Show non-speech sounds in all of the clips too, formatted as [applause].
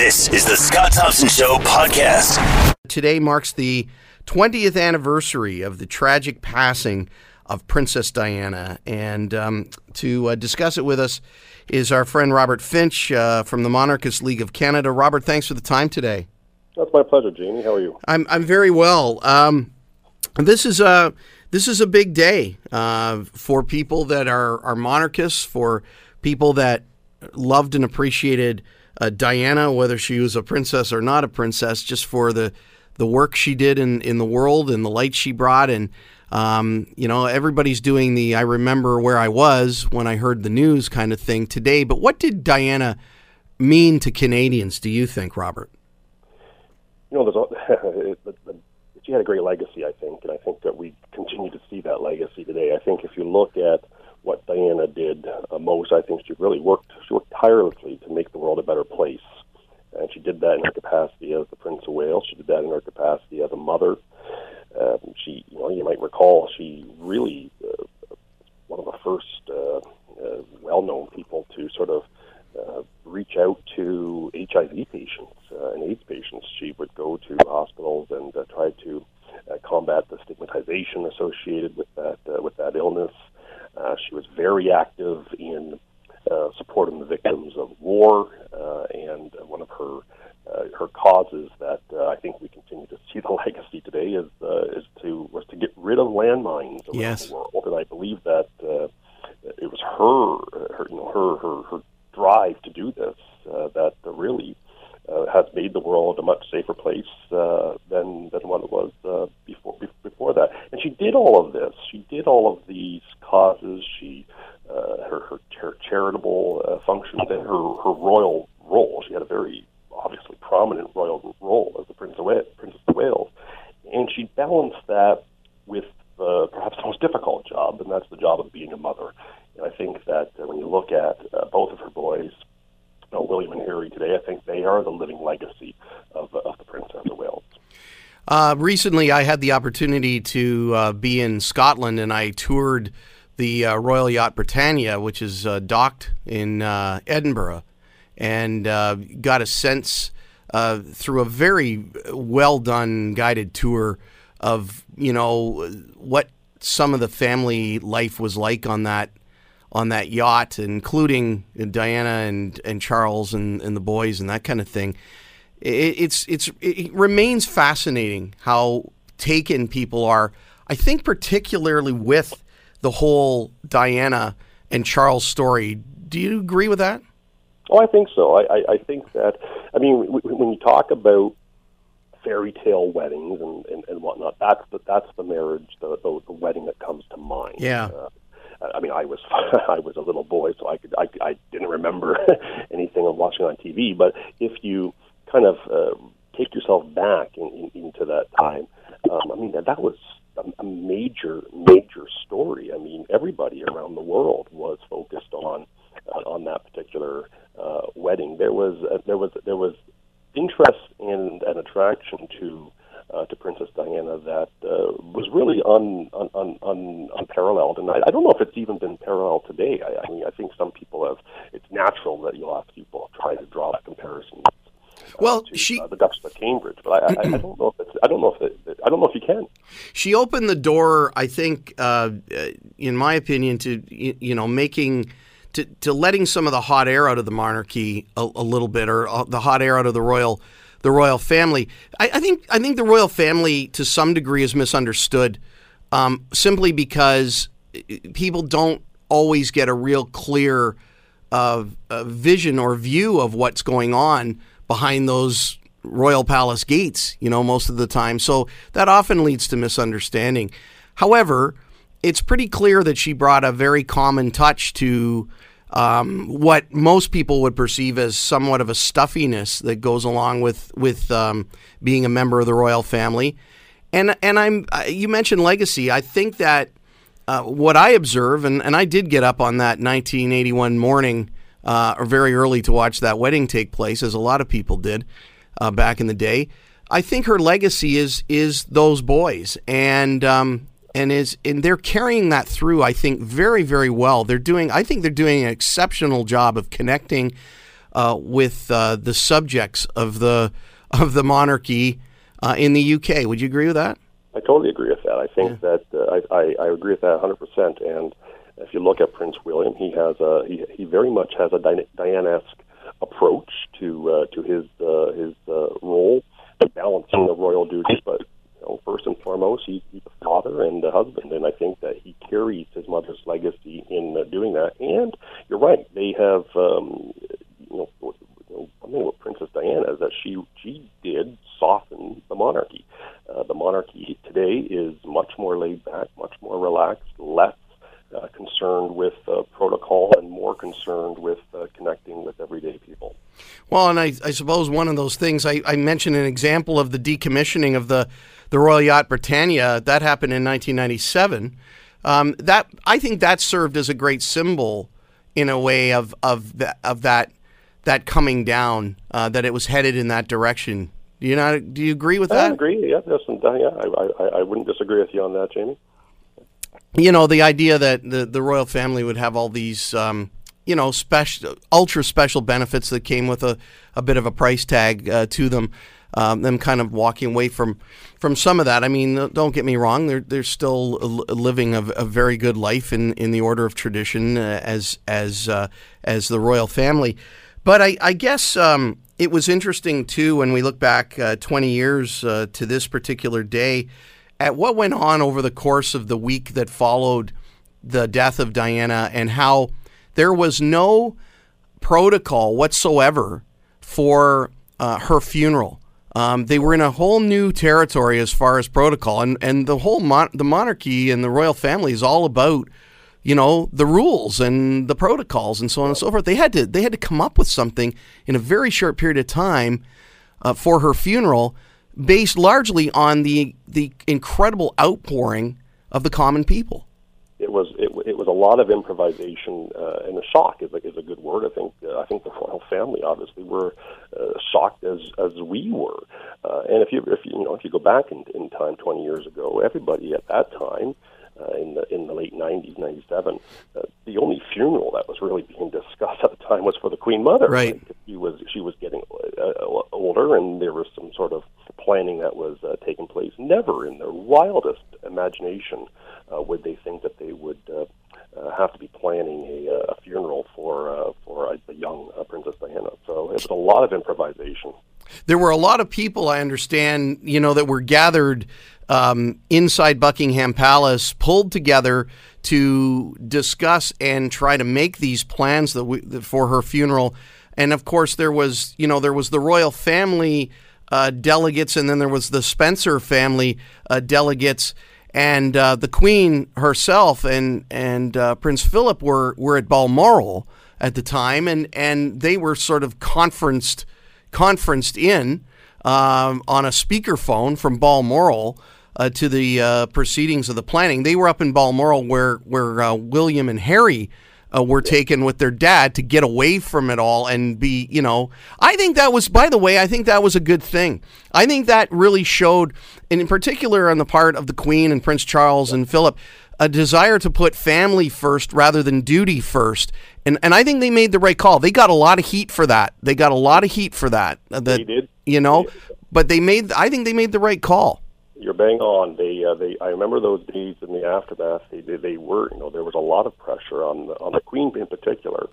This is the Scott Thompson Show podcast. Today marks the 20th anniversary of the tragic passing of Princess Diana. And um, to uh, discuss it with us is our friend Robert Finch uh, from the Monarchist League of Canada. Robert, thanks for the time today. That's my pleasure, Jamie. How are you? I'm, I'm very well. Um, this is a this is a big day uh, for people that are, are monarchists, for people that loved and appreciated uh, Diana, whether she was a princess or not a princess, just for the the work she did in, in the world and the light she brought. And, um, you know, everybody's doing the I remember where I was when I heard the news kind of thing today. But what did Diana mean to Canadians, do you think, Robert? You know, there's [laughs] she had a great legacy, I think, and I think that we continue to see that legacy today. I think if you look at what Diana did uh, most, I think she really worked, she worked tirelessly to make the world a better place and she did that in her capacity as the Prince of Wales. She did that in her capacity as a mother. Um, she, you know, you might recall, she really uh, one of the first uh, uh, well-known people to sort of uh, reach out to HIV patients uh, and AIDS patients. She would go to hospitals and uh, try to uh, combat the stigmatization associated with that uh, with that illness. Uh, she was very active in uh, supporting the victims of war, uh, and one of her uh, her causes that uh, I think we continue to see [laughs] the legacy today is uh, is to was to get rid of landmines around yes. the world, and I believe that uh, it was her, her you know her her, her drive to do this uh, that really uh, has made the world a much safer place uh, than than what it was uh, before before that. And she did all of this. She did all of these causes. She uh, her, her, her charitable uh, functions and her, royal role. She had a very obviously prominent royal role as the Prince of Wales, Princess of Wales, and she balanced that with uh, perhaps the most difficult job, and that's the job of being a mother. And I think that uh, when you look at uh, both of her boys, you know, William and Harry today, I think they are the living legacy of, of the Princess of Wales. Uh, recently, I had the opportunity to uh, be in Scotland, and I toured the uh, Royal Yacht Britannia, which is uh, docked in uh, Edinburgh, and uh, got a sense uh, through a very well done guided tour of you know what some of the family life was like on that on that yacht, including Diana and and Charles and, and the boys and that kind of thing. It, it's it's it remains fascinating how taken people are. I think particularly with the whole Diana and Charles story. Do you agree with that? Oh, I think so. I, I, I think that, I mean, w- when you talk about fairy tale weddings and, and, and whatnot, that's the, that's the marriage, the, the, the wedding that comes to mind. Yeah. Uh, I mean, I was [laughs] I was a little boy, so I could I, I didn't remember [laughs] anything of watching on TV. But if you kind of uh, take yourself back in, in, into that time, um, I mean that, that was a, a major, major story. I mean, everybody around the world was focused on uh, on that particular uh, wedding. There was uh, there was there was interest and an attraction to uh, to Princess Diana that uh, was really un, un, un, un, unparalleled, and I, I don't know if it's even been paralleled today. I, I mean, I think some people have. It's natural that you'll have people try to draw comparisons well, to, she uh, the Duchess of Cambridge, but I, I, I don't know if it's, I don't know if it, I don't know if you can. She opened the door, I think, uh, in my opinion, to you know making. To, to letting some of the hot air out of the monarchy a, a little bit, or uh, the hot air out of the royal, the royal family. I, I think I think the royal family, to some degree, is misunderstood, um, simply because uh, people don't always get a real clear uh, vision or view of what's going on behind those royal palace gates, you know, most of the time. So that often leads to misunderstanding. However, it's pretty clear that she brought a very common touch to um, what most people would perceive as somewhat of a stuffiness that goes along with with um, being a member of the royal family. And and I'm you mentioned legacy. I think that uh, what I observe, and, and I did get up on that 1981 morning uh, or very early to watch that wedding take place, as a lot of people did uh, back in the day. I think her legacy is is those boys, and um, and is and they're carrying that through. I think very very well. They're doing. I think they're doing an exceptional job of connecting uh, with uh, the subjects of the of the monarchy uh, in the UK. Would you agree with that? I totally agree with that. I think yeah. that uh, I, I, I agree with that 100%. And if you look at Prince William, he has a he, he very much has a Diana-esque approach to uh, to his uh, his uh, role, balancing the royal duties. But know, first and foremost, he, he's a father and a husband, and I think that he carries his mother's legacy in uh, doing that. And you're right; they have um, you know. One thing with Princess Diana is that she she did soften the monarchy. Uh, the monarchy today is much more laid back, much more relaxed, less uh, concerned with uh, protocol and more concerned with uh, connecting with everyday people. Well, and I, I suppose one of those things I, I, mentioned an example of the decommissioning of the the Royal Yacht Britannia that happened in 1997. Um, that I think that served as a great symbol in a way of of the, of that that coming down uh, that it was headed in that direction. Do you not? Do you agree with that? I agree. Yeah, yes, and, uh, yeah. I, I, I wouldn't disagree with you on that, Jamie you know, the idea that the, the royal family would have all these, um, you know, special, ultra special benefits that came with a, a bit of a price tag uh, to them, um, them kind of walking away from from some of that. I mean, don't get me wrong; they're they're still living a, a very good life in, in the order of tradition uh, as as uh, as the royal family. But I, I guess um, it was interesting too when we look back uh, 20 years uh, to this particular day at what went on over the course of the week that followed the death of Diana and how there was no protocol whatsoever for uh, her funeral. Um, they were in a whole new territory as far as protocol, and and the whole mon- the monarchy and the royal family is all about, you know, the rules and the protocols and so on and so forth. They had to they had to come up with something in a very short period of time uh, for her funeral based largely on the the incredible outpouring of the common people. It was it, it was a lot of improvisation uh, and a shock is a, is a good word. I think uh, I think the royal family obviously were uh, shocked as as we were. Uh, and if you if you, you know if you go back in, in time 20 years ago, everybody at that time uh, in the in the late 90s, 97, uh, the only funeral that was really being discussed [laughs] at the time was for the Queen Mother. Right. She was she was getting uh, older, and there was some sort of planning that was uh, taking place. Never in their wildest imagination uh, would they think that they would. Uh, uh, have to be planning a, uh, a funeral for uh, for a young uh, Princess Diana. So it was a lot of improvisation. There were a lot of people, I understand, you know, that were gathered um, inside Buckingham Palace pulled together to discuss and try to make these plans that we, for her funeral. And of course, there was you know there was the royal family uh, delegates, and then there was the Spencer family uh, delegates, and uh, the Queen herself and and uh, Prince Philip were were at Balmoral at the time, and and they were sort of conferenced conferenced in um, on a speakerphone from Balmoral uh, to the uh, proceedings of the planning. They were up in Balmoral where where William and Harry uh, were taken with their dad to get away from it all and be, you know, I think that was, by the way, I think that was a good thing. I think that really showed, and in particular on the part of the Queen and Prince Charles and Philip, a desire to put family first rather than duty first. And and I think they made the right call. They got a lot of heat for that. They got a lot of heat for that. Uh, that they did. You know, but they made. I think they made the right call you're bang on. They, uh, they. I remember those days in the aftermath. They, they, they were, you know, there was a lot of pressure on the, on the Queen in particular.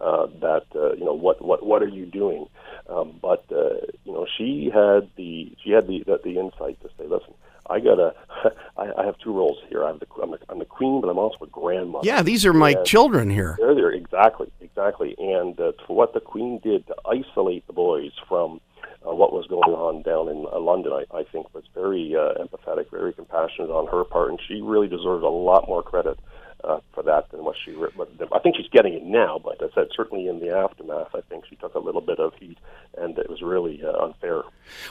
Uh, that uh, you know, what, what, what are you doing? Um, but uh, you know, she had the, she had the, the, the insight to say, listen, I gotta, [laughs] I, I have two roles here. I'm the, I'm the, I'm the queen, but I'm also a grandmother. Yeah, these are my and children here. They're there, exactly, exactly. And uh, for what the queen did to isolate the boys from uh, what was going on down in uh, London, I, I think was very uh, empathetic, very compassionate on her part, and she really deserves a lot more credit uh, for that than what she. I think she's getting it now, but I said certainly in the aftermath, I think she took a little bit of heat, and it was really uh, unfair.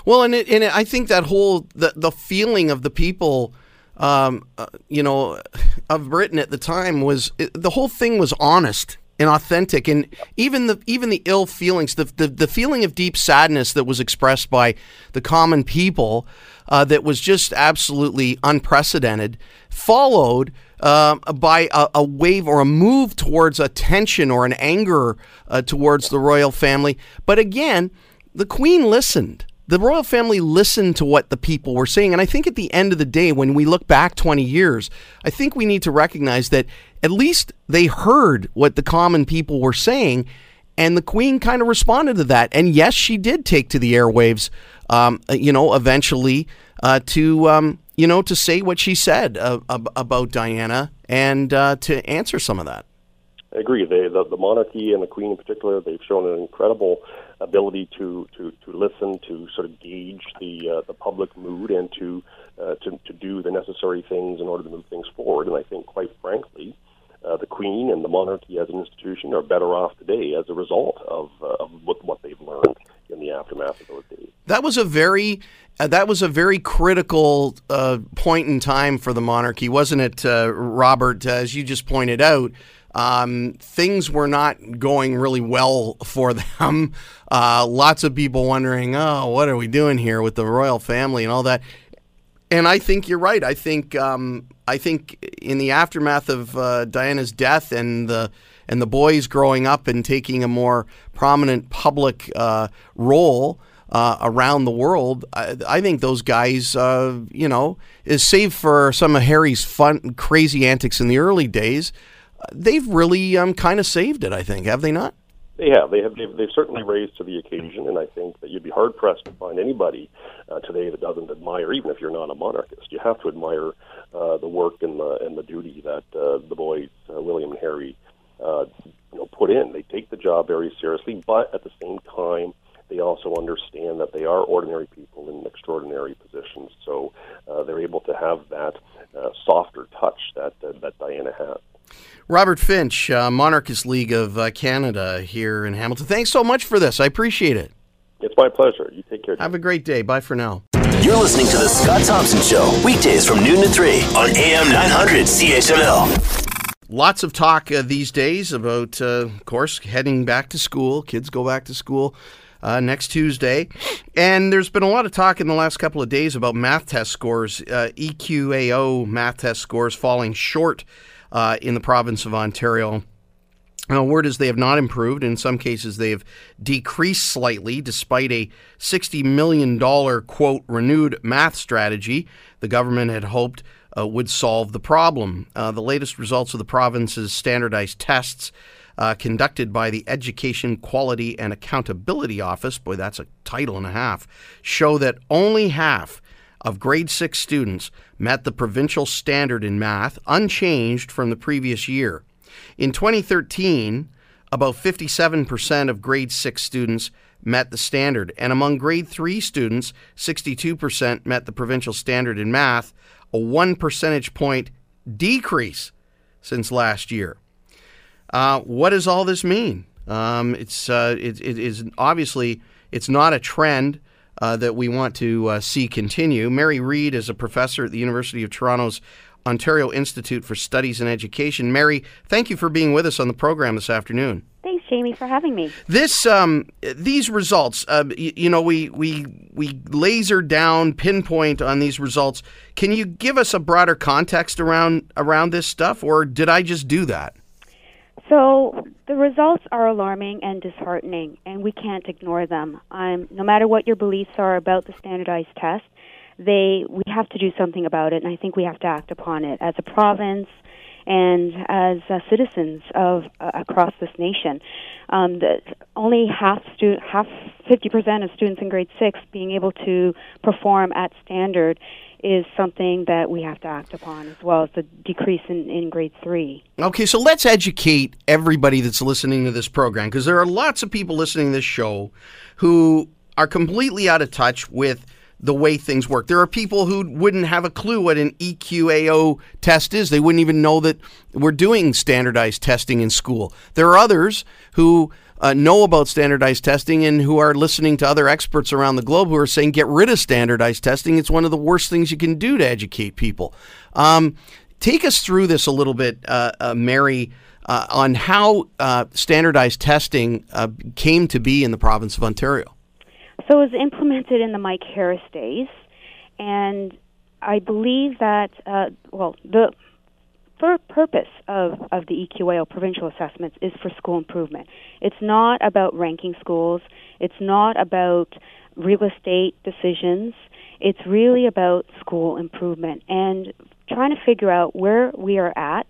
Well, and it, and it, I think that whole the the feeling of the people. Um, uh, you know, of Britain at the time was it, the whole thing was honest and authentic and even the even the ill feelings the, the, the feeling of deep sadness that was expressed by the common people uh, that was just absolutely unprecedented followed uh, by a, a, wave or a move towards a tension or an anger uh, towards the royal family. But again, the Queen listened. The royal family listened to what the people were saying. And I think at the end of the day, when we look back 20 years, I think we need to recognize that at least they heard what the common people were saying. And the Queen kind of responded to that. And yes, she did take to the airwaves, um, you know, eventually uh, to um, you know to say what she said uh, about Diana and uh, to answer some of that. I agree. They, the, the monarchy and the Queen in particular, they've shown an incredible ability to, to, to listen, to sort of gauge the uh, the public mood, and to, uh, to to do the necessary things in order to move things forward. And I think, quite frankly, uh, the Queen and the monarchy as an institution are better off today as a result of, uh, of what, what they've learned in the aftermath of those days. That was a very uh, that was a very critical uh, point in time for the monarchy, wasn't it, uh, Robert? As you just pointed out, um, things were not going really well for them. Uh, lots of people wondering, oh, what are we doing here with the royal family and all that. And I think you're right. I think um, I think in the aftermath of uh, Diana's death and the and the boys growing up and taking a more prominent public uh, role uh, around the world, I, I, think those guys, uh, you know, is save for some of Harry's fun, crazy antics in the early days, they've really um, kind of saved it. I think, have they not? They have. They have. They've, they've, certainly raised to the occasion, and I think that you'd be hard pressed to find anybody uh, today that doesn't admire, even if you're not a monarchist. You have to admire uh, the work and the and the duty that uh, the boys, uh, William and Harry, uh, you know, put in. They take the job very seriously, but at the same time, they also understand that they are ordinary people in extraordinary positions. So uh, they're able to have that uh, softer touch that uh, that Diana has. Robert Finch, uh, Monarchist League of uh, Canada here in Hamilton. Thanks so much for this. I appreciate it. It's my pleasure. You take care. Have a great day. Bye for now. You're listening to The Scott Thompson Show, weekdays from noon to 3 on AM 900 CHML. Lots of talk uh, these days about, uh, of course, heading back to school. Kids go back to school uh, next Tuesday. And there's been a lot of talk in the last couple of days about math test scores, uh, EQAO math test scores falling short uh, in the province of Ontario. Uh, word is they have not improved. In some cases, they have decreased slightly, despite a $60 million, quote, renewed math strategy the government had hoped uh, would solve the problem. Uh, the latest results of the province's standardized tests uh, conducted by the Education Quality and Accountability Office, boy, that's a title and a half, show that only half of grade six students met the provincial standard in math, unchanged from the previous year. In 2013, about 57% of grade six students met the standard, and among grade three students, 62% met the provincial standard in math, a one percentage point decrease since last year. Uh, what does all this mean? Um, it's uh, it, it is obviously it's not a trend uh, that we want to uh, see continue. Mary Reid is a professor at the University of Toronto's Ontario Institute for Studies in Education. Mary, thank you for being with us on the program this afternoon. Thanks, Jamie, for having me. This, um, these results, uh, you, you, know, we we we laser down, pinpoint on these results. Can you give us a broader context around around this stuff, or did I just do that? So the results are alarming and disheartening, and we can't ignore them. Um, no matter what your beliefs are about the standardized test, they we have to do something about it, and I think we have to act upon it as a province and as uh, citizens of uh, across this nation. Um, only half stu- half fifty percent of students in grade six being able to perform at standard is something that we have to act upon, as well as the decrease in, in grade three. Okay, so let's educate everybody that's listening to this program because there are lots of people listening to this show who are completely out of touch with the way things work. There are people who wouldn't have a clue what an EQAO test is. They wouldn't even know that we're doing standardized testing in school. There are others who uh, know about standardized testing and who are listening to other experts around the globe who are saying get rid of standardized testing. It's one of the worst things you can do to educate people. Um, take us through this a little bit, uh, uh, Mary. Uh, on how uh, standardized testing came to be in the province of Ontario. So it was implemented in the Mike Harris days, and I believe that well the fir- purpose of, of the EQAO provincial assessments is for school improvement. It's not about ranking schools. It's not about real estate decisions. It's really about school improvement and trying to figure out where we are at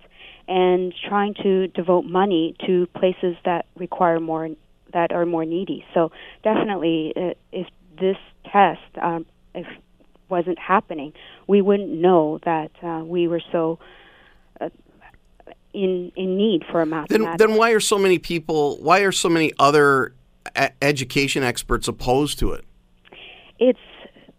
and trying to devote money to places that require more that are more needy. So definitely, uh, if this test um, if wasn't happening, we wouldn't know that uh, we were so in in need for a mathematics. Then, then why are so many people? Why are so many other a- education experts opposed to it? It's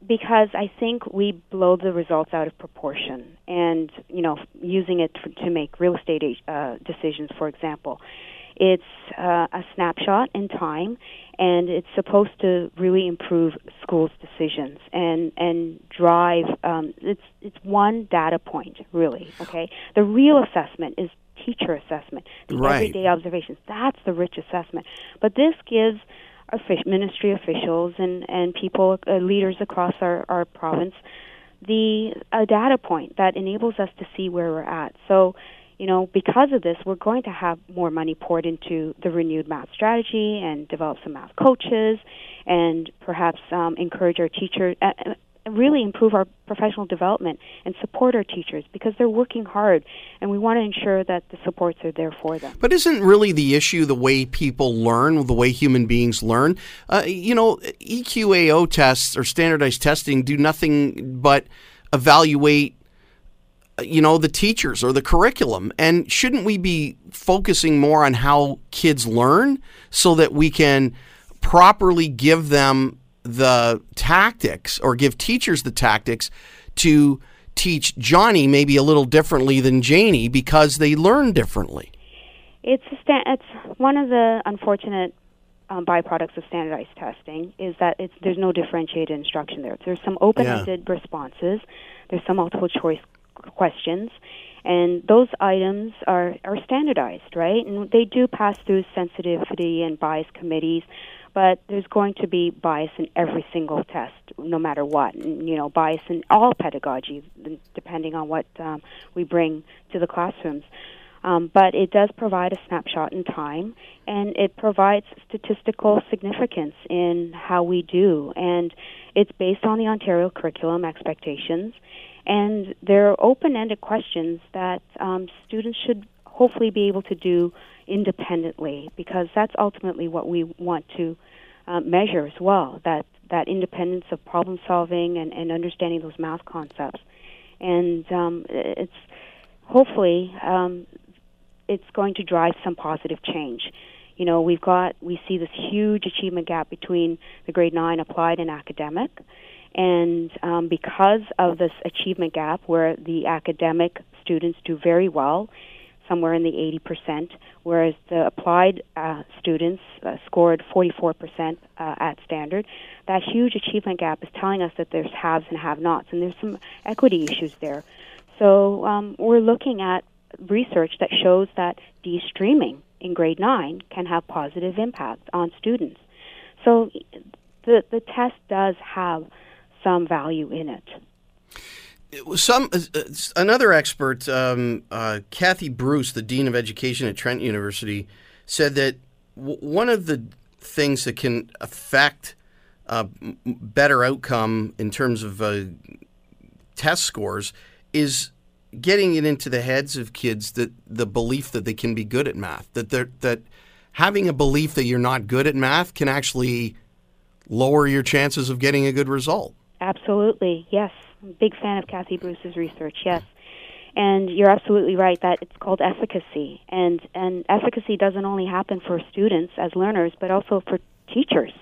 because I think we blow the results out of proportion, and you know, using it for, to make real estate uh, decisions, for example, it's uh, a snapshot in time, and it's supposed to really improve schools' decisions and and drive. Um, it's it's one data point, really. Okay, the real assessment is teacher assessment, the Right. everyday observations. That's the rich assessment. But this gives ministry officials and and people, uh, leaders across our our province, the a data point that enables us to see where we're at. So you know, because of this, we're going to have more money poured into the renewed math strategy and develop some math coaches and perhaps um, encourage our teachers, uh, really improve our professional development and support our teachers because they're working hard and we want to ensure that the supports are there for them. But isn't really the issue the way people learn, the way human beings learn? Uh, you know, EQAO tests or standardized testing do nothing but evaluate you know the teachers or the curriculum and shouldn't we be focusing more on how kids learn so that we can properly give them the tactics or give teachers the tactics to teach Johnny maybe a little differently than Janie because they learn differently It's a sta- it's one of the unfortunate um, byproducts of standardized testing is that it's there's no differentiated instruction there. There's some open-ended responses. There's some multiple choice questions, and those items are are standardized, right? And they do pass through sensitivity and bias committees. But there's going to be bias in every single test, no matter what. You know, bias in all pedagogy, depending on what um, we bring to the classrooms. Um, but it does provide a snapshot in time, and it provides statistical significance in how we do. And it's based on the Ontario curriculum expectations, and they're open-ended questions that um, students should hopefully be able to do independently, because that's ultimately what we want to uh, measure as well. That that independence of problem solving and, and understanding those math concepts, and um, it's hopefully um, it's going to drive some positive change. You know, we've got we see this huge achievement gap between the grade nine applied and academic, and um, because of this achievement gap, where the academic students do very well, somewhere in the 80%, whereas the applied uh, students uh, scored 44% uh, at standard. That huge achievement gap is telling us that there's haves and have-nots, and there's some equity issues there. So um, we're looking at research that shows that de-streaming in grade 9 can have positive impact on students. So the, the test does have some value in it. Some uh, another expert, um, uh, Cathy Bruce, the dean of education at Trent University, said that w- one of the things that can affect uh, m- better outcome in terms of uh, test scores is getting it into the heads of kids that the belief that they can be good at math, that that having a belief that you're not good at math can actually lower your chances of getting a good result. Absolutely, yes. Big fan of Cathy Bruce's research, yes. And you're absolutely right that it's called efficacy. And, and efficacy doesn't only happen for students as learners, but also for teachers.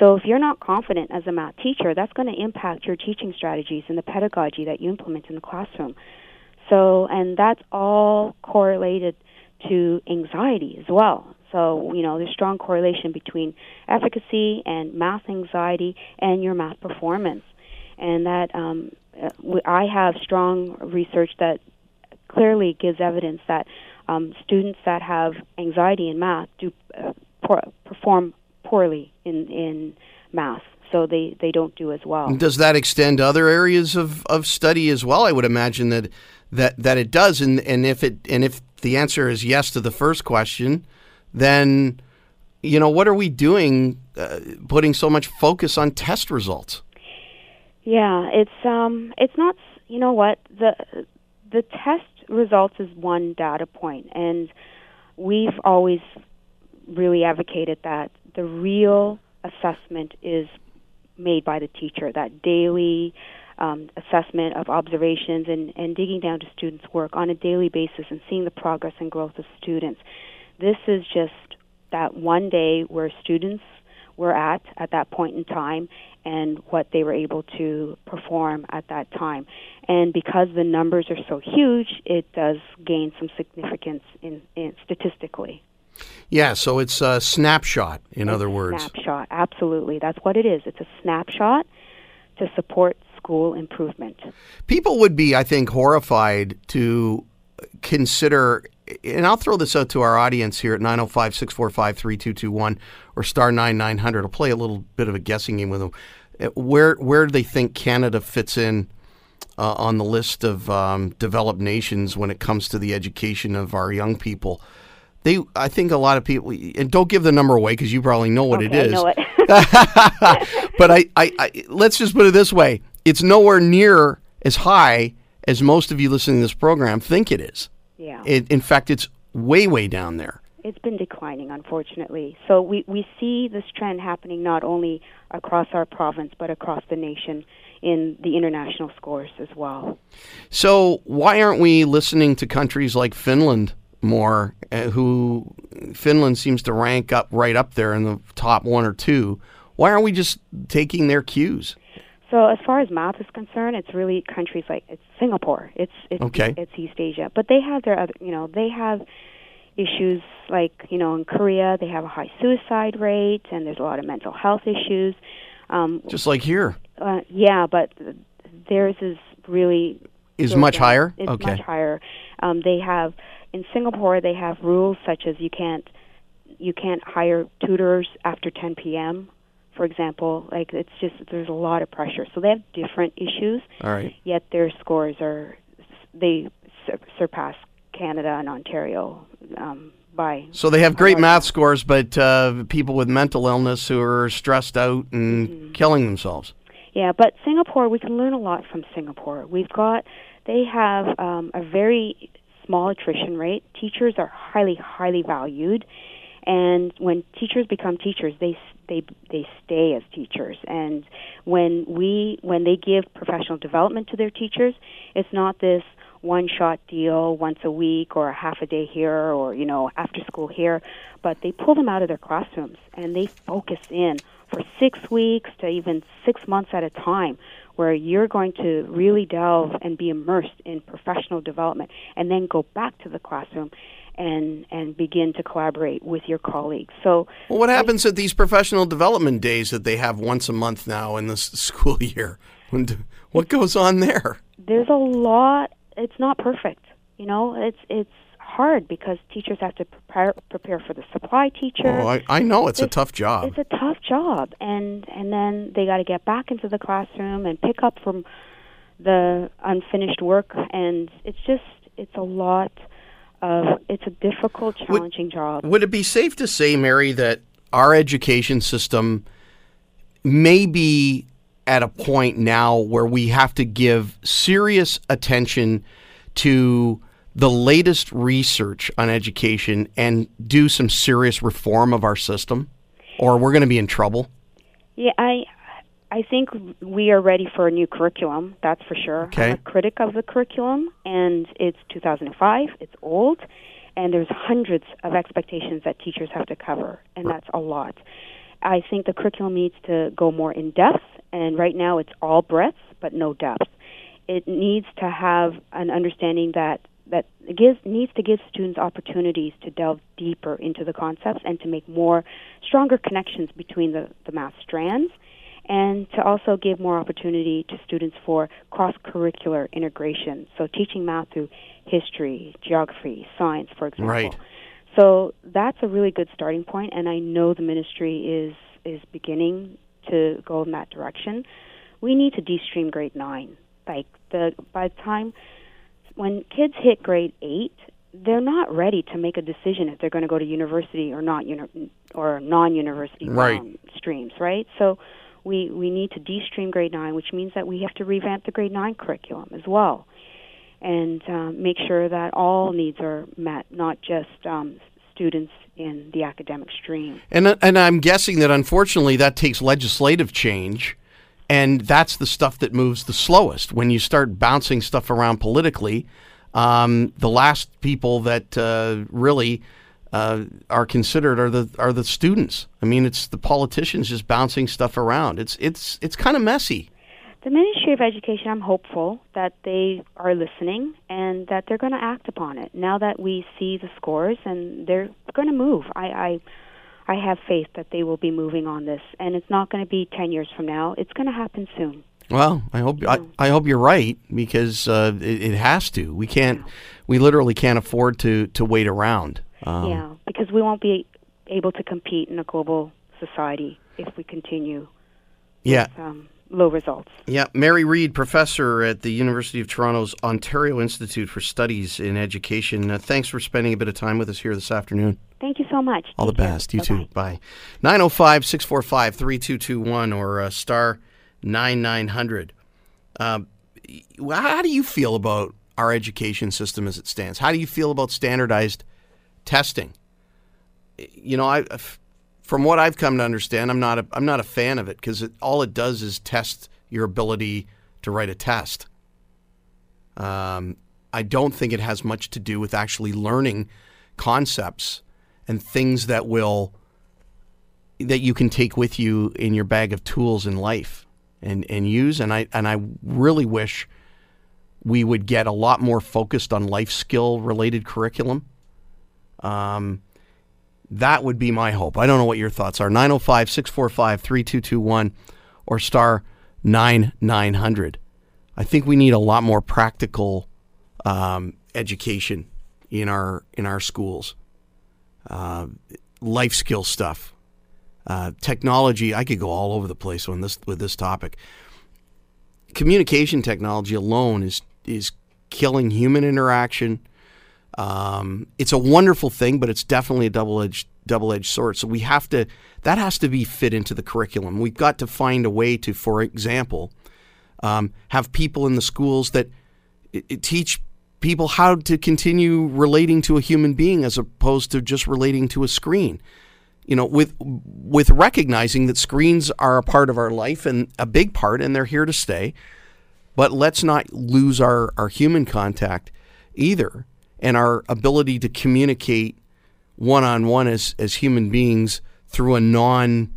So if you're not confident as a math teacher, that's going to impact your teaching strategies and the pedagogy that you implement in the classroom. So, and that's all correlated to anxiety as well. So, you know, there's strong correlation between efficacy and math anxiety and your math performance. And that um, I have strong research that clearly gives evidence that um, students that have anxiety in math do uh, perform poorly in in math. so they, they don't do as well. Does that extend to other areas of, of study as well? I would imagine that that that it does, and and if it and if the answer is yes to the first question, then you know what are we doing, uh, putting so much focus on test results? Yeah, it's um, it's not. You know what the the test results is one data point, and we've always really advocated that the real assessment is made by the teacher. That daily um, assessment of observations and, and digging down to students' work on a daily basis and seeing the progress and growth of students. This is just that one day where students were at at that point in time and what they were able to perform at that time. And because the numbers are so huge, it does gain some significance in, in statistically. Yeah, so it's a snapshot, in it's other words. Snapshot, absolutely. That's what it is. It's a snapshot to support school improvement. People would be, I think, horrified to consider, and I'll throw this out to our audience here at 905 645 3221 or star 9900. I'll play a little bit of a guessing game with them. Uh, where, where do they think Canada fits in uh, on the list of um, developed nations when it comes to the education of our young people? They, I think a lot of people, and don't give the number away because you probably know what okay, it is. I know it. [laughs] but I, I, I, let's just put it this way: it's nowhere near as high as most of you listening to this program think it is. Yeah. It, in fact, it's way, way down there. It's been declining, unfortunately. So we, we see this trend happening not only across our province, but across the nation in the international scores as well. So, why aren't we listening to countries like Finland more, uh, who Finland seems to rank up right up there in the top one or two? Why aren't we just taking their cues? So as far as math is concerned, it's really countries like it's Singapore. It's it's Okay. it's East Asia, but they have their other you know they have issues like you know in Korea they have a high suicide rate and there's a lot of mental health issues. Um, Just like here. uh, yeah, but theirs is really Is much down. higher? It's Okay. much higher. Um, they have in Singapore they have rules such as you can't you can't hire tutors after 10 p.m. For example, like it's just there's a lot of pressure. So they have different issues, All right. yet their scores are they sur- surpass Canada and Ontario um, by. So they have great math scores, but uh, people with mental illness who are stressed out and Mm-hmm. killing themselves. Yeah, but Singapore, we can learn a lot from Singapore. We've got, they have um, a very small attrition rate. Teachers are highly, highly valued, and when teachers become teachers, they they they stay as teachers. And when we when they give professional development to their teachers, it's not this one shot deal once a week or a half a day here or you know after school here but they pull them out of their classrooms and they focus in for six weeks to even six months at a time where you're going to really delve and be immersed in professional development and then go back to the classroom and and begin to collaborate with your colleagues so Well, what happens at these professional development days that they have once a month now in this [laughs] school year? What goes on there? there's a lot it's not perfect you know it's it's hard because teachers have to prepare prepare for the supply teacher Oh, I, I know it's a tough job. It's a tough job, and and then they got to get back into the classroom and pick up from the unfinished work, and it's just it's a lot of it's a difficult, challenging job. Would it be safe to say, Mary, that our education system may be at a point now where we have to give serious attention to the latest research on education and do some serious reform of our system? Or we're going to be in trouble? Yeah, I I think we are ready for a new curriculum. That's for sure. Okay. I'm a critic of the curriculum, and it's 2005. It's old, and there's hundreds of expectations that teachers have to cover, and that's a lot. I think the curriculum needs to go more in depth, and right now it's all breadth but no depth. It needs to have an understanding that that gives needs to give students opportunities to delve deeper into the concepts and to make more stronger connections between the, the math strands and to also give more opportunity to students for cross curricular integration. So teaching math through history, geography, science, for example. Right. So that's a really good starting point, and I know the ministry is is beginning to go in that direction. We need to de-stream grade nine. Like the by the time when kids hit grade eight, they're not ready to make a decision if they're going to go to university or not uni- or non-university Right. um, streams, right? So we we need to de-stream grade nine, which means that we have to revamp the grade nine curriculum as well, and um, make sure that all needs are met, not just um, students in the academic stream. And and I'm guessing that unfortunately that takes legislative change, and that's the stuff that moves the slowest. When you start bouncing stuff around politically, um, the last people that uh, really uh, are considered are the are the students. I mean, it's the politicians just bouncing stuff around. It's it's it's kind of messy. The Ministry of Education, I'm hopeful that they are listening and that they're going to act upon it. Now that we see the scores and they're going to move, I, I, I have faith that they will be moving on this, and it's not going to be ten years from now. It's going to happen soon. Well, I hope I, I hope you're right because uh, it, it has to. We can't. We literally can't afford to to wait around. Um, yeah, because we won't be able to compete in a global society if we continue Yeah. with um, low results. Yeah, Mary Reid, professor at the University of Toronto's Ontario Institute for Studies in Education. Uh, thanks for spending a bit of time with us here this afternoon. Thank you so much. All the Take care. best. You Bye-bye. too. Bye. 905 645 3221 or uh, star 9900. Um, y- how do you feel about our education system as it stands? How do you feel about standardized testing? You know, I, from what I've come to understand, I'm not a, I'm not a fan of it because it, all it does is test your ability to write a test. Um, I don't think it has much to do with actually learning concepts and things that will that you can take with you in your bag of tools in life and, and use. And I and I really wish we would get a lot more focused on life skill related curriculum. Um, that would be my hope. I don't know what your thoughts are. 905 645 3221 or star 9900. I think we need a lot more practical um, education in our in our schools. Uh, life skill stuff, uh, technology. I could go all over the place on this with this topic. Communication technology alone is is killing human interaction. Um, it's a wonderful thing, but it's definitely a double edged double edged sword. So we have to that has to be fit into the curriculum. We've got to find a way to, for example, um, have people in the schools that i- i- teach people how to continue relating to a human being as opposed to just relating to a screen. You know, with with recognizing that screens are a part of our life and a big part, and they're here to stay. But let's not lose our, our human contact either, and our ability to communicate one on one as as human beings through a non,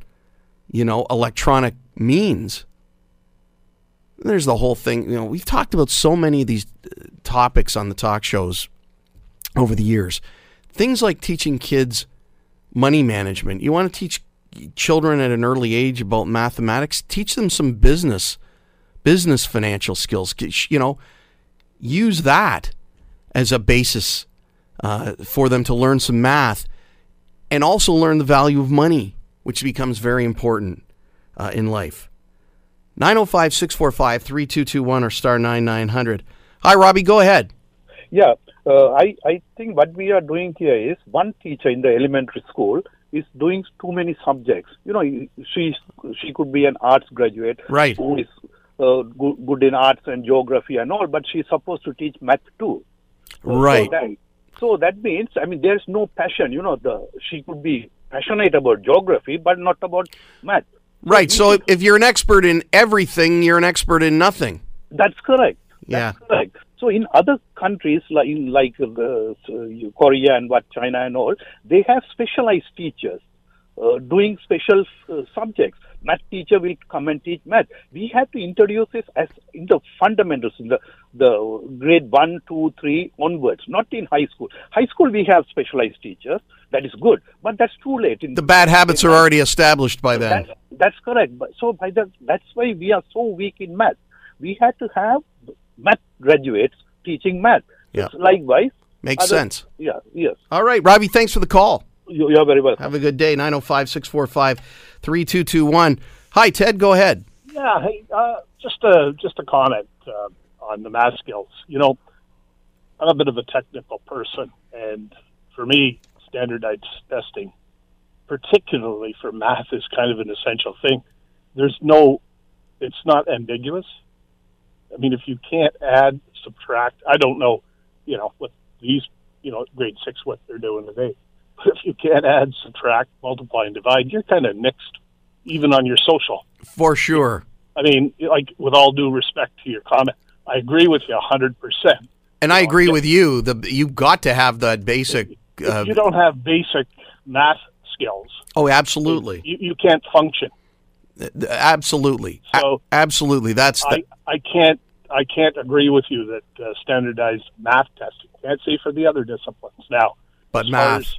you know, electronic means. There's the whole thing. You know, we've talked about so many of these uh, topics on the talk shows over the years. Things like teaching kids money management. You want to teach children at an early age about mathematics, teach them some business business financial skills. You know, use that as a basis uh, for them to learn some math and also learn the value of money, which becomes very important uh, in life. 905 645 3221 or star 9900. Hi, Robbie, go ahead. Yeah, uh, I, I think what we are doing here is one teacher in the elementary school is doing too many subjects. You know, she she could be an arts graduate Right. who is uh, good, good in arts and geography and all, but she's supposed to teach math too. So- Right. So that, so that means, I mean, there's no passion. You know, the she could be passionate about geography, but not about math. Right. So if, if you're an expert in everything, you're an expert in nothing. That's correct. Yeah. That's correct. So in other countries like in like uh, so Korea and what China and all, they have specialized teachers uh, doing special uh, subjects. Math teacher will come and teach math. We have to introduce this as in the fundamentals in the the grade one, two, three onwards, not in high school. High school we have specialized teachers. That is good, but that's too late. In The bad habits are already established by then. that's, that's correct. So by that, that's why we are so weak in math. We had to have math graduates teaching math. Yeah. Likewise. Makes other- sense. Yeah. Yes. All right, Robbie, thanks for the call. You, you're very welcome. Have a good day. 905 645 3221. Hi, Ted. Go ahead. Yeah, hey, uh, just a just a comment uh, on the math skills. You know, I'm a bit of a technical person, and for me, standardized testing, particularly for math, is kind of an essential thing. There's no, it's not ambiguous. I mean, if you can't add, subtract, I don't know, you know, what these, you know, grade six, what they're doing today. But [laughs] if you can't add, subtract, multiply, and divide, you're kind of nixed, even on your social. For sure. I mean, like, with all due respect to your comment, I agree with you 100%. And I agree with you. The you've got to have that basic. Uh, if you don't have basic math skills, oh, absolutely, you, you can't function. Absolutely, So- A- absolutely. That's the, I, I can't I can't agree with you that uh, standardized math testing. Can't say for the other disciplines now. but math. As,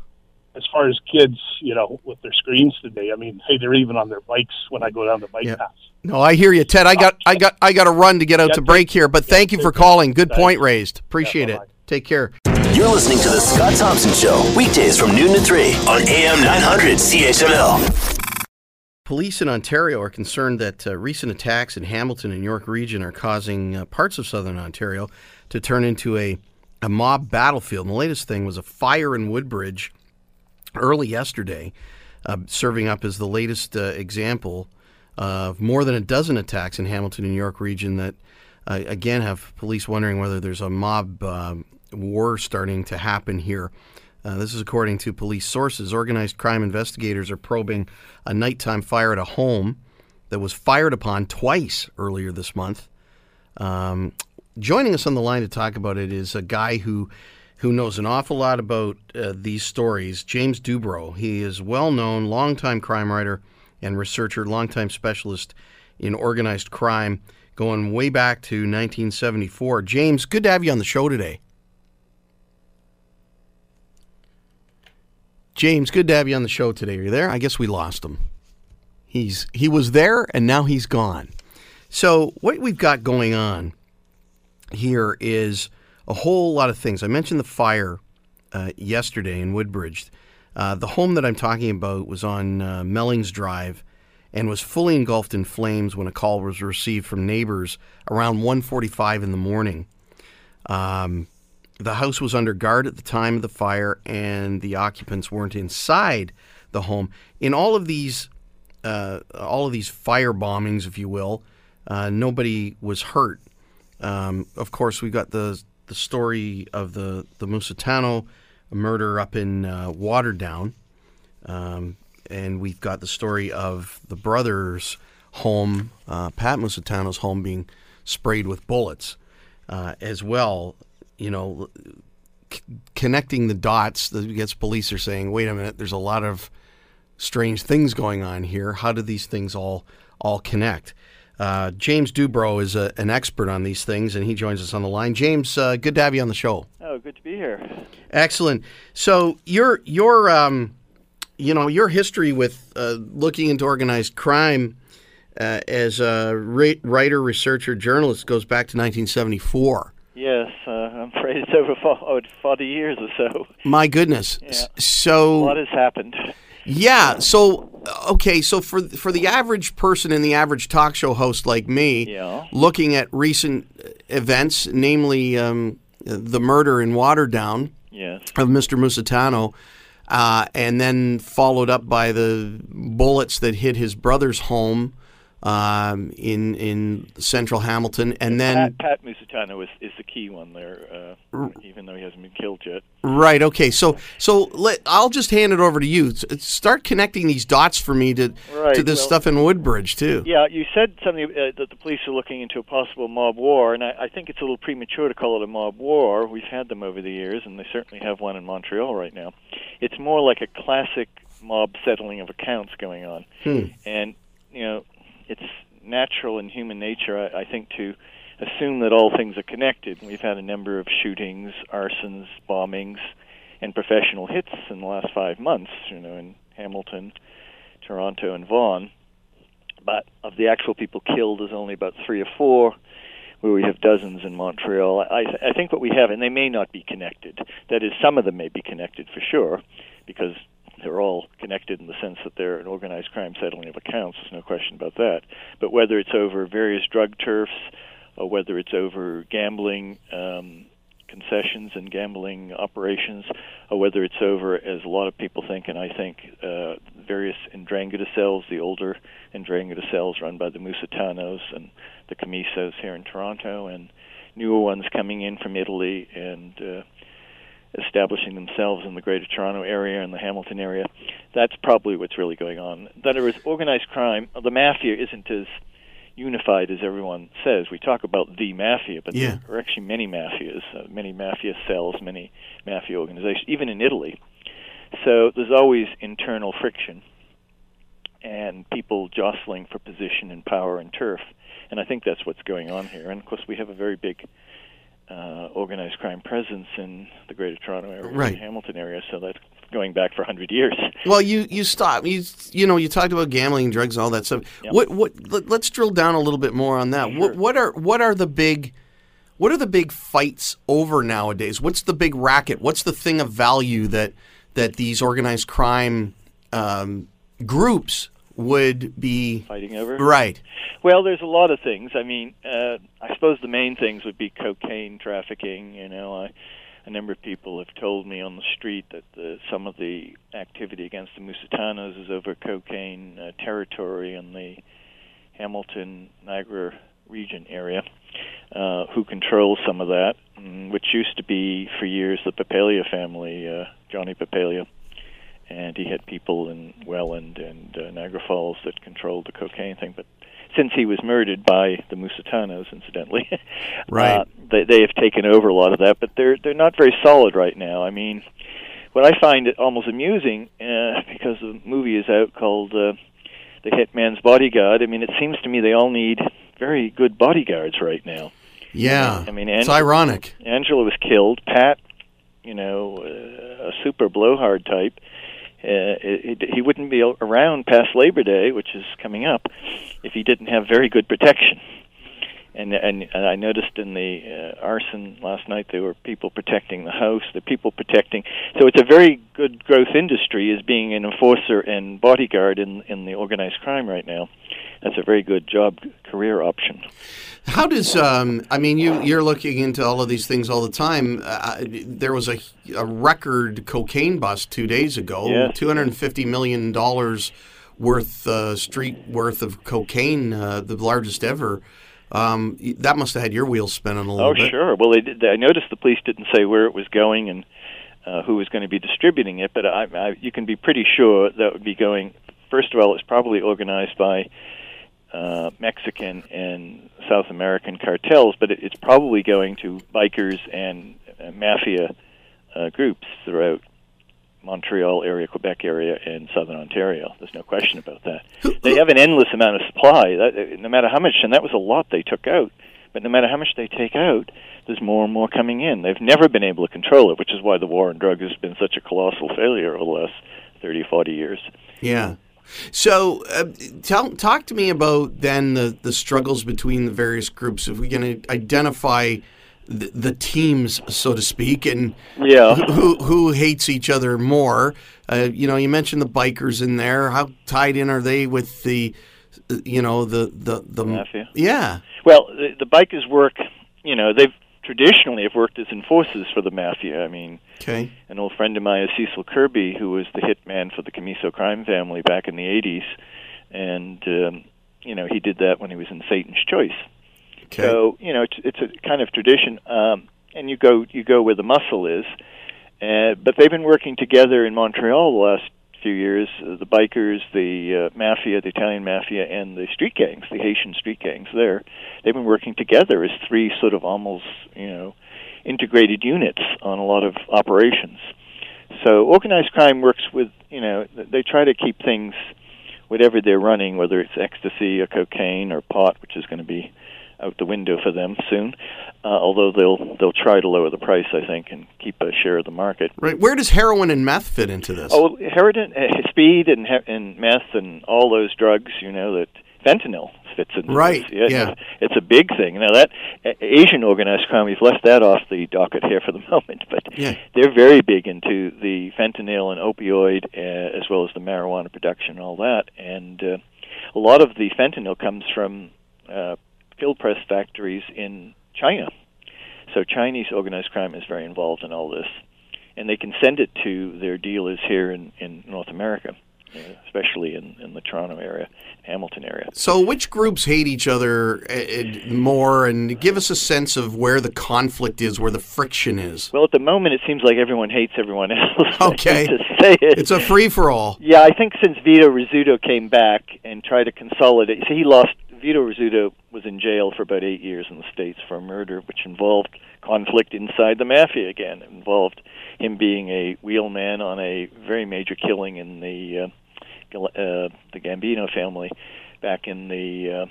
as far as kids, you know, with their screens today, I mean, hey, they're even on their bikes when I go down the bike Yeah. paths. No, I hear you, Ted. I got, I got, I got to run to get out Yeah, to break here. But yeah, thank you for calling. Good Thanks. point raised. Appreciate it. Take care. You're listening to The Scott Thompson Show, weekdays from noon to 3 on AM 900 CHML. Police in Ontario are concerned that uh, recent attacks in Hamilton and York region are causing uh, parts of southern Ontario to turn into a, a mob battlefield. And the latest thing was a fire in Woodbridge early yesterday, uh, serving up as the latest uh, example of more than a dozen attacks in Hamilton and York region that, uh, again, have police wondering whether there's a mob um war starting to happen here. Uh, this is according to police sources. Organized crime investigators are probing a nighttime fire at a home that was fired upon twice earlier this month. Um, joining us on the line to talk about it is a guy who who knows an awful lot about uh, these stories, James Dubro. He is well known, longtime crime writer and researcher, longtime specialist in organized crime, going way back to 1974. James, good to have you on the show today. James, good to have you on the show today. Are you there? I guess we lost him. He's he was there and now he's gone. So what we've got going on here is a whole lot of things. I mentioned the fire uh, yesterday in Woodbridge. Uh, the home that I'm talking about was on uh, Mellings Drive and was fully engulfed in flames when a call was received from neighbors around 1:45 in the morning. Um, the house was under guard at the time of the fire, and the occupants weren't inside the home. In all of these, uh, all of these fire bombings, if you will, uh, nobody was hurt. Um, of course, we got the the story of the the Musitano murder up in uh, Waterdown, um, and we've got the story of the brothers' home, uh, Pat Musitano's home, being sprayed with bullets uh, as well. You know, c- connecting the dots. The gets police are saying, "Wait a minute, there's a lot of strange things going on here. How do these things all all connect?" Uh, James Dubro is a, an expert on these things, and he joins us on the line. James, uh, good to have you on the show. Oh, good to be here. Excellent. So your your um, you know your history with uh, looking into organized crime uh, as a writer, researcher, journalist goes back to 1974. Yes, uh, I'm afraid it's over fo- oh, 40 years or so. My goodness. Yeah. S- A So lot has happened. Yeah. So okay. So for for the average person and the average talk show host like me, Yeah. looking at recent events, namely um, the murder in Waterdown. Yes. of Mr. Musitano, uh, and then followed up by the bullets that hit his brother's home um, in in central Hamilton, and then Pat, Pat Musitano is, is the key one there, uh, even though he hasn't been killed yet. right, okay, so so let, I'll just hand it over to you. Start connecting these dots for me to Right, to this well- stuff in Woodbridge too. Yeah, you said something uh, that the police are looking into a possible mob war, and I, I think it's a little premature to call it a mob war. We've had them over the years, and they certainly have one in Montreal right now. It's more like a classic mob settling of accounts going on, Hmm. and you know, it's natural in human nature, I, I think, to assume that all things are connected. We've had a number of shootings, arsons, bombings, and professional hits in the last five months. You know, in Hamilton, Toronto, and Vaughan but of the actual people killed, there's only about three or four. Where we have dozens in Montreal. I, I think what we have, and they may not be connected. That is, some of them may be connected for sure, because they're all connected in the sense that they're an organized crime settling of accounts. There's no question about that. But whether it's over various drug turfs, or whether it's over gambling um, concessions and gambling operations, or whether it's over, as a lot of people think, and I think, uh, various Ndrangheta cells, the older Ndrangheta cells run by the Musitanos and the Commissos here in Toronto, and newer ones coming in from Italy and uh, establishing themselves in the Greater Toronto area and the Hamilton area. That's probably what's really going on. That there is organized crime. The mafia isn't as unified as everyone says. We talk about the mafia, but Yeah. there are actually many mafias, uh, many mafia cells, many mafia organizations, even in Italy. So there's always internal friction and people jostling for position and power and turf. And I think that's what's going on here. And of course, we have a very big uh, organized crime presence in the Greater Toronto area, Right. and Hamilton area. So that's going back for 100 years. [laughs] Well, you you stop. You you know you talked about gambling, drugs, all that stuff. Yep. What what? Let, let's drill down a little bit more on that. What what are what are the big what are the big fights over nowadays? What's the big racket? What's the thing of value that that these organized crime um, groups would be Fighting over. right? Well, there's a lot of things. I mean, uh, I suppose the main things would be cocaine trafficking. You know, I, a number of people have told me on the street that the, some of the activity against the Musitanos is over cocaine uh, territory in the Hamilton Niagara region area. Uh, who controls some of that, mm, which used to be for years the Papalia family, uh, Johnny Papalia and he had people in Welland and uh, Niagara Falls that controlled the cocaine thing. But since he was murdered by the Musitanos, incidentally, [laughs] Right. uh, they they have taken over a lot of that. But they're they're not very solid right now. I mean, what I find it almost amusing uh, because the movie is out called uh, The Hitman's Bodyguard. I mean, it seems to me they all need very good bodyguards right now. Yeah, I mean, it's ironic. Angelo was killed. Pat, you know, uh, a super blowhard type. Uh, it, it, he wouldn't be around past Labor Day, which is coming up, if he didn't have very good protection. And and, and I noticed in the uh, arson last night there were people protecting the house, the people protecting. So it's a very good growth industry as being an enforcer and bodyguard in in the organized crime right now. That's a very good job career option. How does um, I mean you you're looking into all of these things all the time. Uh, there was a, a record cocaine bust two days ago. Yeah. Two hundred and fifty million dollars worth uh, street worth of cocaine, uh, the largest ever. Um, that must have had your wheels spinning a little Oh, bit. Oh, sure. Well, they did. I noticed the police didn't say where it was going and uh, who was going to be distributing it, but I, I, you can be pretty sure that would be going. First of all, it's probably organized by uh, Mexican and South American cartels, but it, it's probably going to bikers and uh, mafia uh, groups throughout Montreal area, Quebec area, and Southern Ontario. There's no question about that. They have an endless amount of supply. That, no matter how much, and that was a lot they took out. But no matter how much they take out, there's more and more coming in. They've never been able to control it, which is why the war on drugs has been such a colossal failure over the last 30, 40 years. Yeah. So, uh, tell, talk to me about then the, the struggles between the various groups. If we can identify the, the teams, so to speak, and Yeah. who who hates each other more. Uh, you know, you mentioned the bikers in there. How tied in are they with the, you know, the the the Mafia? Yeah, Well, the, the bikers work. You know, they've traditionally have worked as enforcers for the mafia. I mean, okay, an old friend of mine is Cecil Kirby, who was the hitman for the Commisso crime family back in the '80s, and um, you know he did that when he was in Satan's Choice. Okay, So you know, it's, it's a kind of tradition, um, and you go you go where the muscle is. Uh, but they've been working together in Montreal the last few years. Uh, the bikers, the uh, mafia, the Italian mafia, and the street gangs, the Haitian street gangs. There, they've been working together as three sort of almost you know integrated units on a lot of operations. So organized crime works with you know they try to keep things whatever they're running, whether it's ecstasy or cocaine or pot, which is going to be out the window for them soon. Uh, although they'll they'll try to lower the price, I think, and keep a share of the market. right. Where does heroin and meth fit into this? Oh, heroin, uh, speed, and and meth, and all those drugs, you know, that fentanyl fits in. Right, This. Yeah, yeah. It's, a big thing. Now that A- Asian organized crime, we've left that off the docket here for the [laughs] moment, but Yeah. they're very big into the fentanyl and opioid, uh, as well as the marijuana production and all that. And uh, a lot of the fentanyl comes from uh, pill press factories in China. So Chinese organized crime is very involved in all this, and they can send it to their dealers here in, in North America, uh, especially in, in the Toronto area, Hamilton area. So, which groups hate each other uh, more, and give us a sense of where the conflict is, where the friction is? Well, at the moment, it seems like everyone hates everyone else. [laughs] Okay. to say it. It's a free for all. Yeah, I think since Vito Rizzuto came back and tried to consolidate, see, he lost. Vito Rizzuto was in jail for about eight years in the states for a murder, which involved conflict inside the mafia. Again, it involved him being a wheelman on a very major killing in the uh, uh, the Gambino family back in the. Uh,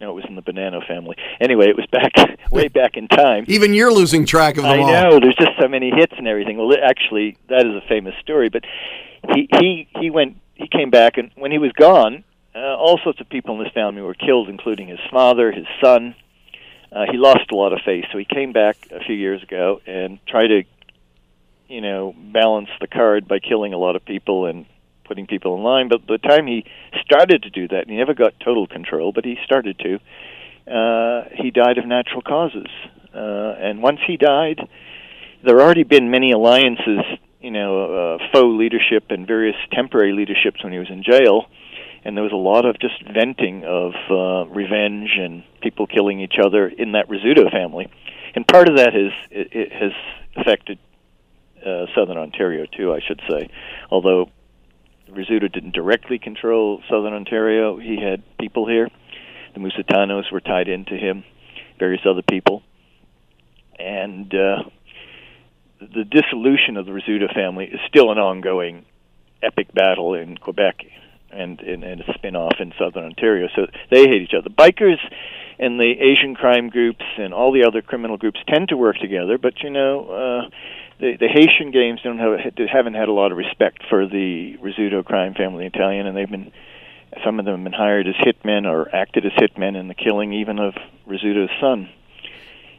no, it was in the Bonanno family. Anyway, it was back [laughs] way back in time. Even you're losing track of them I all. know. There's just so many hits and everything. Well, it- actually, that is a famous story. But he he he went. He came back, and when he was gone, uh, all sorts of people in his family were killed, including his father, his son. Uh, he lost a lot of face, so he came back a few years ago and tried to, you know, balance the card by killing a lot of people and putting people in line. But the time he started to do that, he never got total control, but he started to. Uh, he died of natural causes, uh, and once he died, there had already been many alliances, you know, uh, faux leadership and various temporary leaderships when he was in jail, and there was a lot of just venting of uh, revenge and people killing each other in that Rizzuto family, and part of that has it, it has affected uh, Southern Ontario too, I should say, although Rizzuto didn't directly control Southern Ontario. He had people here. The Musitanos were tied into him, various other people, and uh, the dissolution of the Rizzuto family is still an ongoing epic battle in Quebec and, and, and a spin-off in Southern Ontario. So they hate each other. Bikers and the Asian crime groups and all the other criminal groups tend to work together, but you know, uh, the, the Haitian games don't have haven't had a lot of respect for the Rizzuto crime family Italian, and they've been some of them have been hired as hitmen or acted as hitmen in the killing even of Rizzuto's son.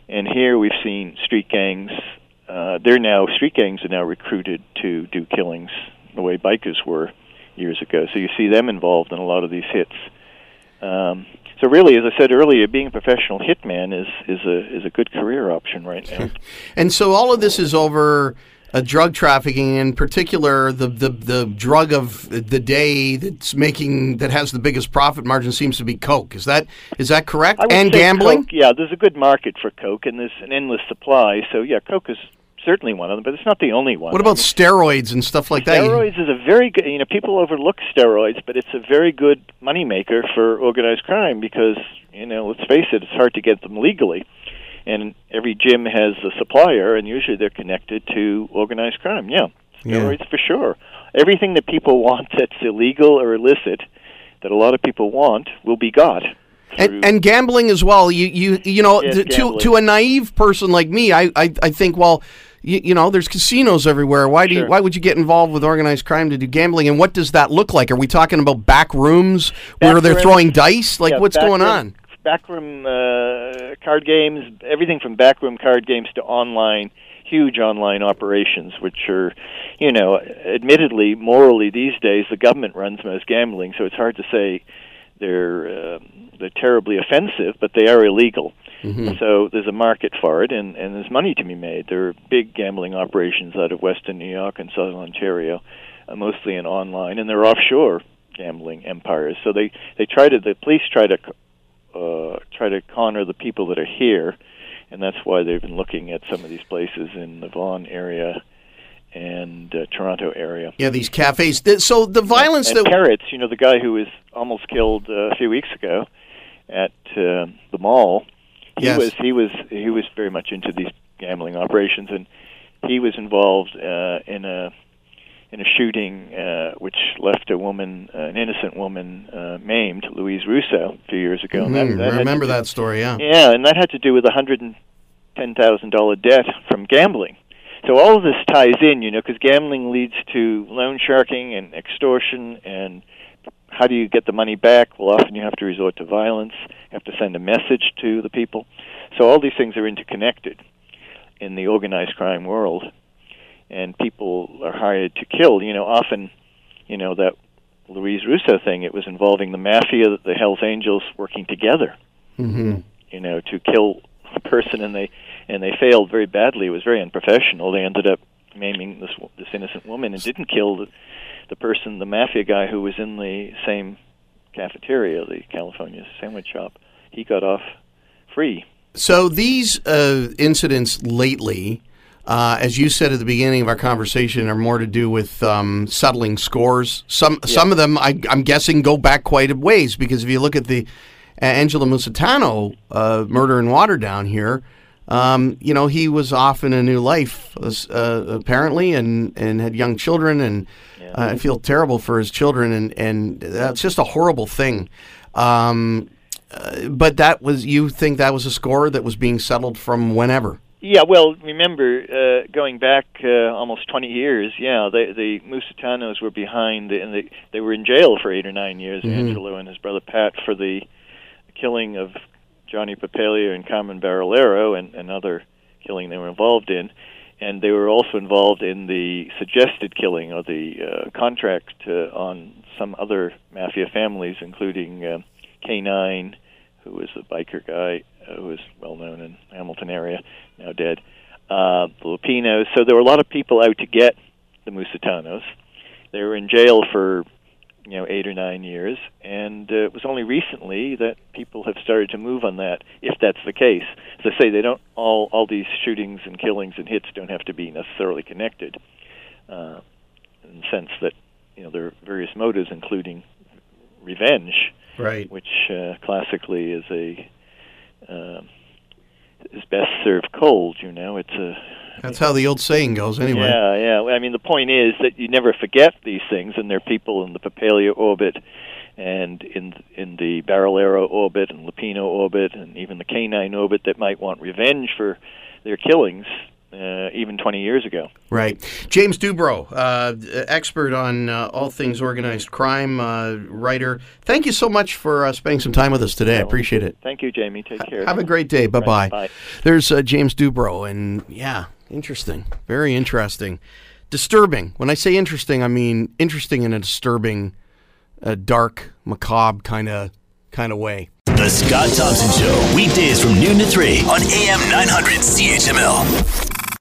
And here we've seen street gangs. Uh, they're now street gangs are now recruited to do killings the way bikers were years ago. So you see them involved in a lot of these hits. Um, so really, as I said earlier, being a professional hitman is is a is a good career option right now. [laughs] And so all of this is over uh, drug trafficking, in particular, the, the the drug of the day that's making that has the biggest profit margin seems to be coke. Is that is that correct? And gambling. Coke, yeah, there's a good market for coke, and there's an endless supply. So yeah, coke is certainly one of them, but it's not the only one. What about steroids and stuff like that? Steroids is a very good. You know, people overlook steroids, but it's a very good moneymaker for organized crime because you know, let's face it, it's hard to get them legally, and every gym has a supplier, and usually they're connected to organized crime. Yeah, Yeah. steroids for sure. Everything that people [laughs] want that's illegal or illicit, that a lot of people want, will be got. And, and gambling as well. You you you know Yes, to, to gambling. to a naive person like me, I I, I think well. You, you know, there's casinos everywhere. Why do you, why would you get involved with organized crime to do gambling? And what does that look like? Are we talking about back rooms where Back they're rooms. throwing dice? Like Yeah, what's going backroom- on? Backroom uh, card games, everything from backroom card games to online, huge online operations, which are, you know, admittedly, morally these days, the government runs most gambling, so it's hard to say they're uh, they're terribly offensive, but they are illegal. So there's a market for it, and, and there's money to be made. There are big gambling operations out of Western New York and Southern Ontario, uh, mostly in online, and they're offshore gambling empires. So they they try to the police try to uh, try to corner the people that are here, and that's why they've been looking at some of these places in the Vaughan area and uh, Toronto area. Yeah, these cafes. So the violence and that Carrots, you know, the guy who was almost killed uh, a few weeks ago at uh, the mall. He Yes. was he was he was very much into these gambling operations, and he was involved uh, in a in a shooting uh, which left a woman, uh, an innocent woman, uh, maimed, Louise Russo, a few years ago. And Mhm, that, that I remember do- that story. Yeah. yeah, and that had to do with a hundred and ten thousand dollar debt from gambling. So all of this ties in, you know, because gambling leads to loan sharking and extortion and how do you get the money back? Well, often you have to resort to violence. You have to send a message to the people. So all these things are interconnected in the organized crime world, and people are hired to kill. You know, often, you know that Louise Russo thing. It was involving the mafia, the Hell's Angels working together. Mm-hmm. You know, to kill a person, and they and they failed very badly. It was very unprofessional. They ended up maiming this this innocent woman and didn't kill the, the person, the mafia guy who was in the same cafeteria, the California sandwich shop. He got off free. So these uh, incidents lately, uh, as you said at the beginning of our conversation, are more to do with um, settling scores. Some some of them, I, I'm guessing, go back quite a ways because if you look at the uh, Angelo Musitano uh, murder in Waterdown here, um, you know he was off in a new life uh, apparently, and and had young children, and uh, I feel terrible for his children, and and that's just a horrible thing. Um, uh, but that was you think that was a score that was being settled from whenever. Yeah, well, remember uh, going back uh, almost 20 years. Yeah, the the Musitanos were behind, and they they were in jail for eight or nine years. Mhm. Angelo and his brother Pat for the killing of Johnny Papalia and Carmen Barillaro, and another killing they were involved in. And they were also involved in the suggested killing or the uh, contract uh, on some other mafia families, including uh, K9, who was a biker guy uh, who was well known in Hamilton area, now dead. Uh, the. So there were a lot of people out to get the Musitanos. They were in jail for you know eight or nine years, and uh, it was only recently that people have started to move on that. If that's the case, as I say, they don't all all these shootings and killings and hits don't have to be necessarily connected, uh, in the sense that you know there are various motives, including revenge Right. which uh, classically is a um is best served cold. You know, it's a That's how the old saying goes, anyway. yeah, yeah. I mean, the point is that you never forget these things, and there are people in the Papalia orbit, and in in the Barillaro orbit, and Luppino orbit, and even the Canine orbit that might want revenge for their killings, uh, even 20 years ago. Right. James Dubro, uh, expert on uh, all things organized crime, uh, writer. Thank you so much for uh, spending some time with us today. I appreciate it. Thank you, Jamie. Take care. Have a great day. Bye bye. Bye. There's uh, James Dubro, and yeah, interesting. Very interesting. Disturbing. When I say interesting, I mean interesting in a disturbing, uh, dark, macabre kind of kind of way. The Scott Thompson Show, weekdays from noon to 3 on AM 900 CHML.